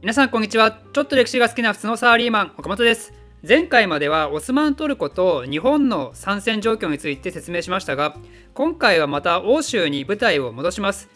皆さんこんにちは。ちょっと歴史が好きな普通のサラリーマン岡本です。前回まではオスマントルコと日本の参戦状況について説明しましたが今回はまた欧州に舞台を戻します。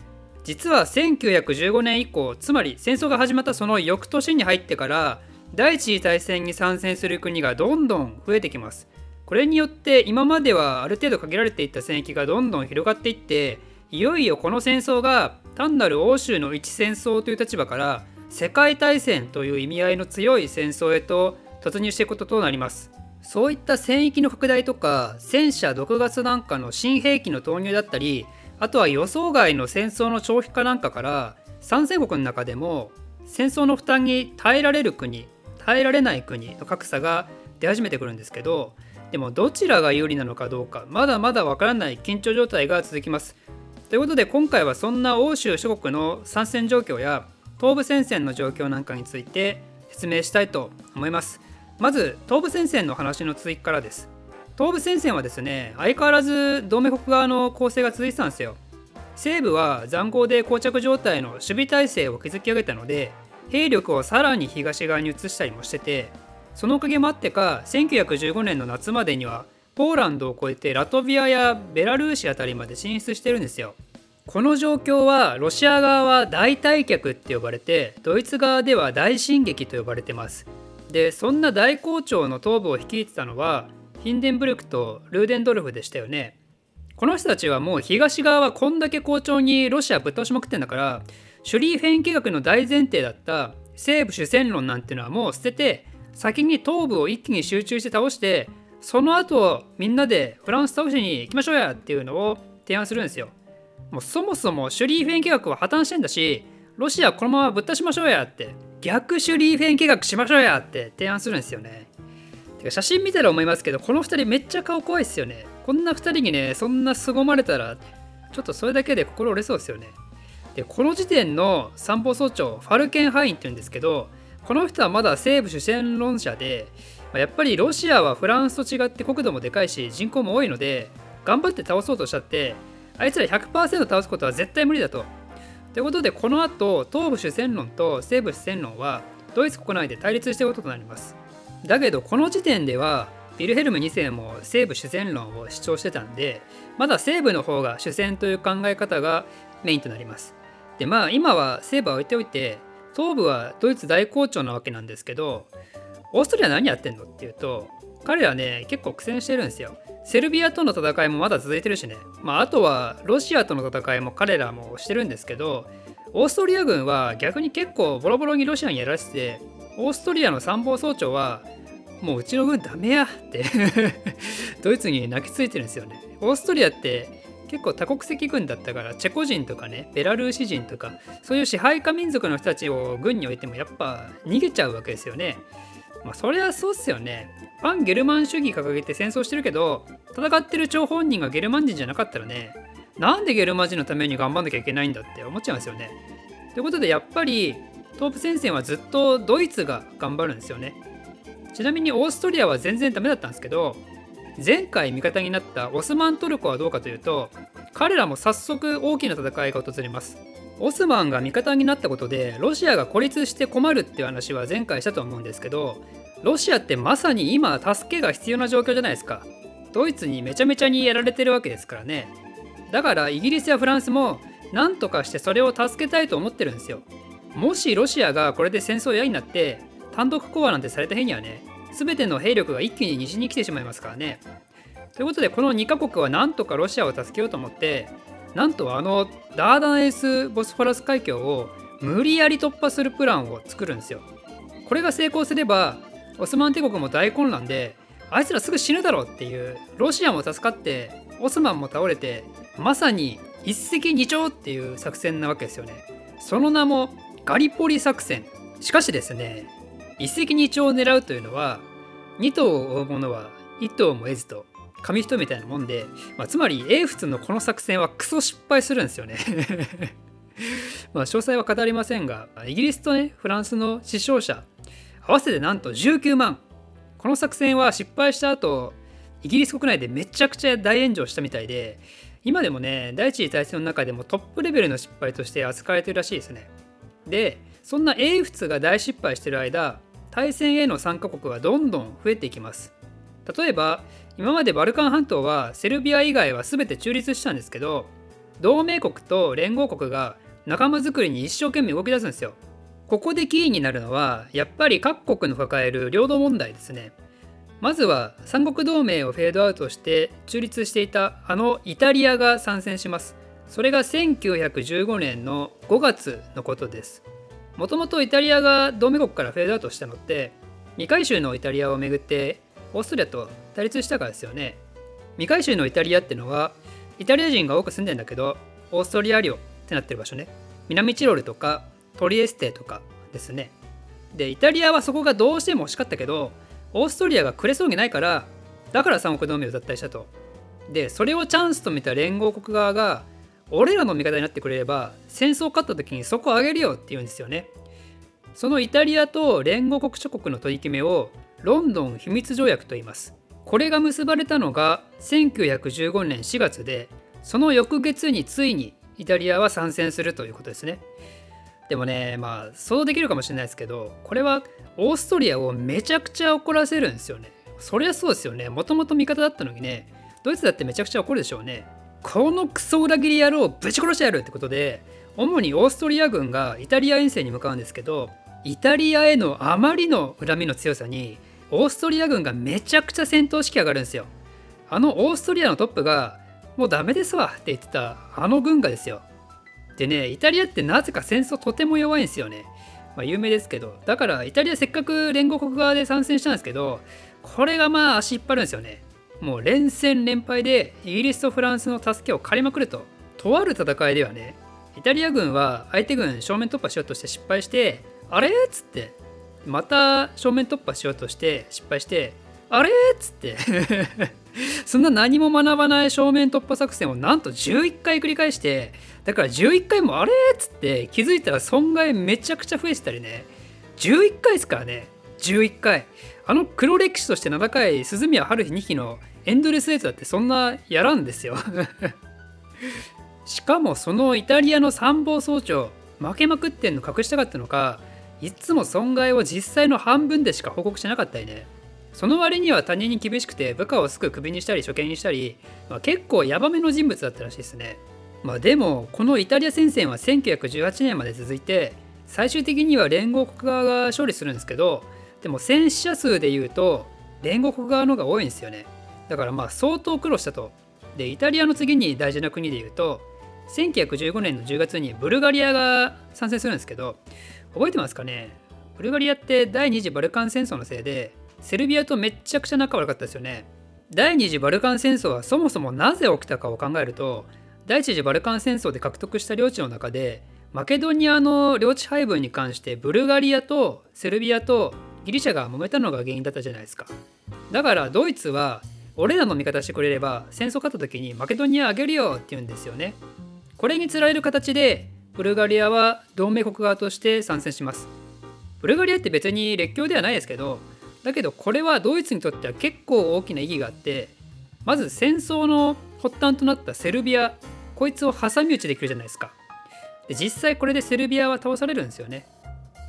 実は1915年以降つまり戦争が始まったその翌年に入ってから第一次大戦に参戦する国がどんどん増えてきます。これによって今まではある程度限られていた戦域がどんどん広がっていっていよいよこの戦争が単なる欧州の一戦争という立場から世界大戦という意味合いの強い戦争へと突入していくこととなります。そういった戦域の拡大とか戦車毒ガスなんかの新兵器の投入だったりあとは予想外の戦争の長期化なんかから参戦国の中でも戦争の負担に耐えられる国耐えられない国の格差が出始めてくるんですけどでもどちらが有利なのかどうかまだまだわからない緊張状態が続きます。ということで今回はそんな欧州諸国の参戦状況や東部戦線の状況なんかについて説明したいと思います。まず東部戦線の話の続きからです。東部戦線はですね相変わらず同盟国側の攻勢が続いてたんですよ。西部は塹壕で膠着状態の守備体制を築き上げたので兵力をさらに東側に移したりもしててそのおかげもあってか1915年の夏までにはポーランドを越えてラトビアやベラルーシあたりまで進出してるんですよ。この状況はロシア側は大退却って呼ばれてドイツ側では大進撃と呼ばれてます。でそんな大校長の東部を率いてたのはヒンデンブルクとルーデンドルフでしたよね。この人たちはもう東側はこんだけ好調にロシアぶっ倒しまくってんだからシュリーフェン計画の大前提だった西部主戦論なんていうのはもう捨てて先に東部を一気に集中して倒してその後みんなでフランス倒しに行きましょうやっていうのを提案するんですよ。もうそもそもシュリーフェン計画は破綻してんだしロシアこのままぶっ倒しましょうやって逆シュリーフェン計画しましょうやって提案するんですよね。てか写真見たら思いますけどこの2人めっちゃ顔怖いっすよね。こんな2人にねそんな凄まれたらちょっとそれだけで心折れそうですよね。でこの時点の参謀総長ファルケンハインって言うんですけどこの人はまだ西部主戦論者でやっぱりロシアはフランスと違って国土もでかいし人口も多いので頑張って倒そうとしたってあいつら100%倒すことは絶対無理だと。ということでこの後東部主戦論と西部主戦論はドイツ国内で対立していることとなります。だけどこの時点ではヴィルヘルム2世も西部主戦論を主張してたんでまだ西部の方が主戦という考え方がメインとなります。でまあ今は西部は置いておいて東部はドイツ大好調なわけなんですけどオーストリア何やってんのっていうと彼はね結構苦戦してるんですよ。セルビアとの戦いもまだ続いてるしね、まあ、あとはロシアとの戦いも彼らもしてるんですけどオーストリア軍は逆に結構ボロボロにロシアにやらせてオーストリアの参謀総長はもううちの軍ダメやって ドイツに泣きついてるんですよね。オーストリアって結構多国籍軍だったからチェコ人とかねベラルーシ人とかそういう支配下民族の人たちを軍に置いてもやっぱ逃げちゃうわけですよね。まあそりゃそうっすよね反ゲルマン主義掲げて戦争してるけど戦ってる張本人がゲルマン人じゃなかったらねなんでゲルマ人のために頑張んなきゃいけないんだって思っちゃうんですよね。ということでやっぱり東部戦線はずっとドイツが頑張るんですよね。ちなみにオーストリアは全然ダメだったんですけど前回味方になったオスマントルコはどうかというと彼らも早速大きな戦いが訪れます。オスマンが味方になったことでロシアが孤立して困るっていう話は前回したと思うんですけどロシアってまさに今助けが必要な状況じゃないですか。ドイツにめちゃめちゃにやられてるわけですからね。だからイギリスやフランスも何とかしてそれを助けたいと思ってるんですよ。もしロシアがこれで戦争嫌になって単独講和なんてされた日にはね全ての兵力が一気に西に来てしまいますからね。ということでこの2カ国は何とかロシアを助けようと思ってなんとあのダーダネス・ボスフォラス海峡を無理やり突破するプランを作るんですよ。これが成功すればオスマン帝国も大混乱であいつらすぐ死ぬだろうっていうロシアも助かってオスマンも倒れてまさに一石二鳥っていう作戦なわけですよね。その名もガリポリ作戦。しかしですね一石二鳥を狙うというのは二頭を追う者は一頭も得ずと。紙一重みたいなもんで、まあ、つまり英仏のこの作戦はクソ失敗するんですよね。まあ詳細は語りませんがイギリスとねフランスの死傷者合わせてなんと19万。この作戦は失敗した後イギリス国内でめちゃくちゃ大炎上したみたいで今でもね第一次大戦の中でもトップレベルの失敗として扱われてるらしいですね。でそんな英仏が大失敗してる間対戦への参加国はどんどん増えていきます。例えば今までバルカン半島はセルビア以外は全て中立したんですけど同盟国と連合国が仲間づくりに一生懸命動き出すんですよ。ここでキーになるのはやっぱり各国の抱える領土問題ですね。まずは三国同盟をフェードアウトして中立していたあのイタリアが参戦します。それが1915年の5月のことです。もともとイタリアが同盟国からフェードアウトしたのって未回収のイタリアをめぐってオーストリアと対立したからですよね。未回収のイタリアってのはイタリア人が多く住んでんだけどオーストリア領ってなってる場所ね。南チロルとかトリエステとかですね。でイタリアはそこがどうしても欲しかったけどオーストリアがくれそうにないからだから三国同盟を脱退したと。でそれをチャンスと見た連合国側が俺らの味方になってくれれば戦争勝った時にそこをあげるよって言うんですよね。そのイタリアと連合国諸国の取り決めをロンドン秘密条約と言いますこれが結ばれたのが1915年4月でその翌月についにイタリアは参戦するということですねでもねまあ想像できるかもしれないですけどこれはオーストリアをめちゃくちゃ怒らせるんですよね。そりゃそうですよね。もともと味方だったのにね、ドイツだってめちゃくちゃ怒るでしょうね。このクソ裏切り野郎をぶち殺してやるってことで、主にオーストリア軍がイタリア遠征に向かうんですけど、イタリアへのあまりの恨みの強さに、オーストリア軍がめちゃくちゃ戦闘士気上がるんですよ。あのオーストリアのトップが、もうダメですわって言ってたあの軍がですよ。でね、イタリアってなぜか戦争とても弱いんですよね。まあ、有名ですけどだからイタリアせっかく連合国側で参戦したんですけどこれがまあ足引っ張るんですよねもう連戦連敗でイギリスとフランスの助けを借りまくるととある戦いではねイタリア軍は相手軍正面突破しようとして失敗してあれ？っつってまた正面突破しようとして失敗してあれ？っつって。そんな何も学ばない正面突破作戦をなんと11回繰り返してだから11回もあれ？っつって。気づいたら損害めちゃくちゃ増えてたりね。11回ですからね。11回。あの黒歴史として7回鈴宮春日2期のエンドレスエイトだってそんなやらんですよ。しかもそのイタリアの参謀総長負けまくってんの隠したかったのかいつも損害を実際の半分でしか報告しなかったりねその割には他人に厳しくて部下をすぐクビにしたり処刑にしたり、まあ、結構ヤバめの人物だったらしいですね。まあ、でもこのイタリア戦線は1918年まで続いて最終的には連合国側が勝利するんですけどでも戦死者数でいうと連合国側の方が多いんですよね。だからまあ相当苦労したと。でイタリアの次に大事な国でいうと1915年の10月にブルガリアが参戦するんですけど覚えてますかね？ブルガリアって第二次バルカン戦争のせいでセルビアとめっちゃくちゃ仲悪かったですよね。第二次バルカン戦争はそもそもなぜ起きたかを考えると第一次バルカン戦争で獲得した領地の中でマケドニアの領地配分に関してブルガリアとセルビアとギリシャが揉めたのが原因だったじゃないですか。だからドイツは俺らの味方してくれれば戦争勝った時にマケドニアあげるよって言うんですよね。これにつられる形でブルガリアは同盟国側として参戦します。ブルガリアって別に列強ではないですけどだけどこれはドイツにとっては結構大きな意義があってまず戦争の発端となったセルビアこいつを挟み撃ちできるじゃないですか。で実際これでセルビアは倒されるんですよね。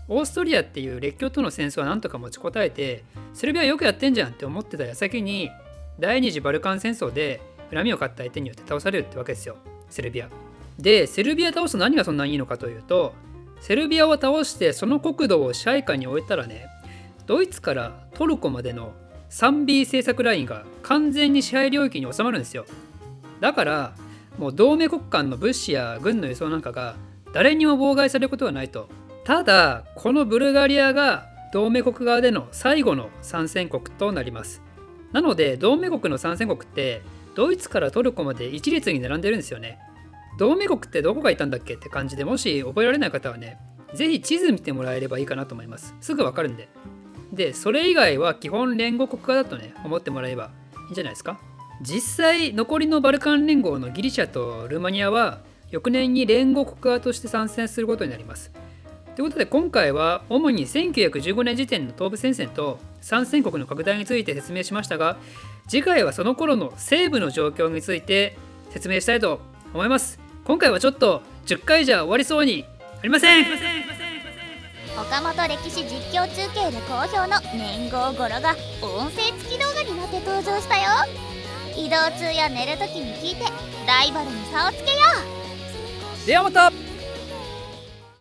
オーストリアっていう列強との戦争はなんとか持ちこたえてセルビアよくやってんじゃんって思ってた矢先に第二次バルカン戦争で恨みを買った相手によって倒されるってわけですよセルビア。でセルビア倒すと何がそんなにいいのかというとセルビアを倒してその国土を支配下に置いたらねドイツからトルコまでの 3B 政策ラインが完全に支配領域に収まるんですよ。だからもう同盟国間の物資や軍の輸送なんかが誰にも妨害されることはないと。ただこのブルガリアが同盟国側での最後の参戦国となります。なので同盟国の参戦国ってドイツからトルコまで一列に並んでるんですよね。同盟国ってどこがいたんだっけって感じでもし覚えられない方はね是非地図見てもらえればいいかなと思います。すぐわかるんで。でそれ以外は基本連合国家だとね思ってもらえばいいんじゃないですか。実際残りのバルカン連合のギリシャとルーマニアは翌年に連合国側として参戦することになります。ということで今回は主に1915年時点の東部戦線と参戦国の拡大について説明しましたが次回はその頃の西部の状況について説明したいと思います。今回はちょっと10回じゃ終わりそうにありません。岡本歴史実況中継で好評の年号語呂が音声付き動画になって登場したよ。移動中や寝るときに聞いてライバルに差をつけよう。ではまた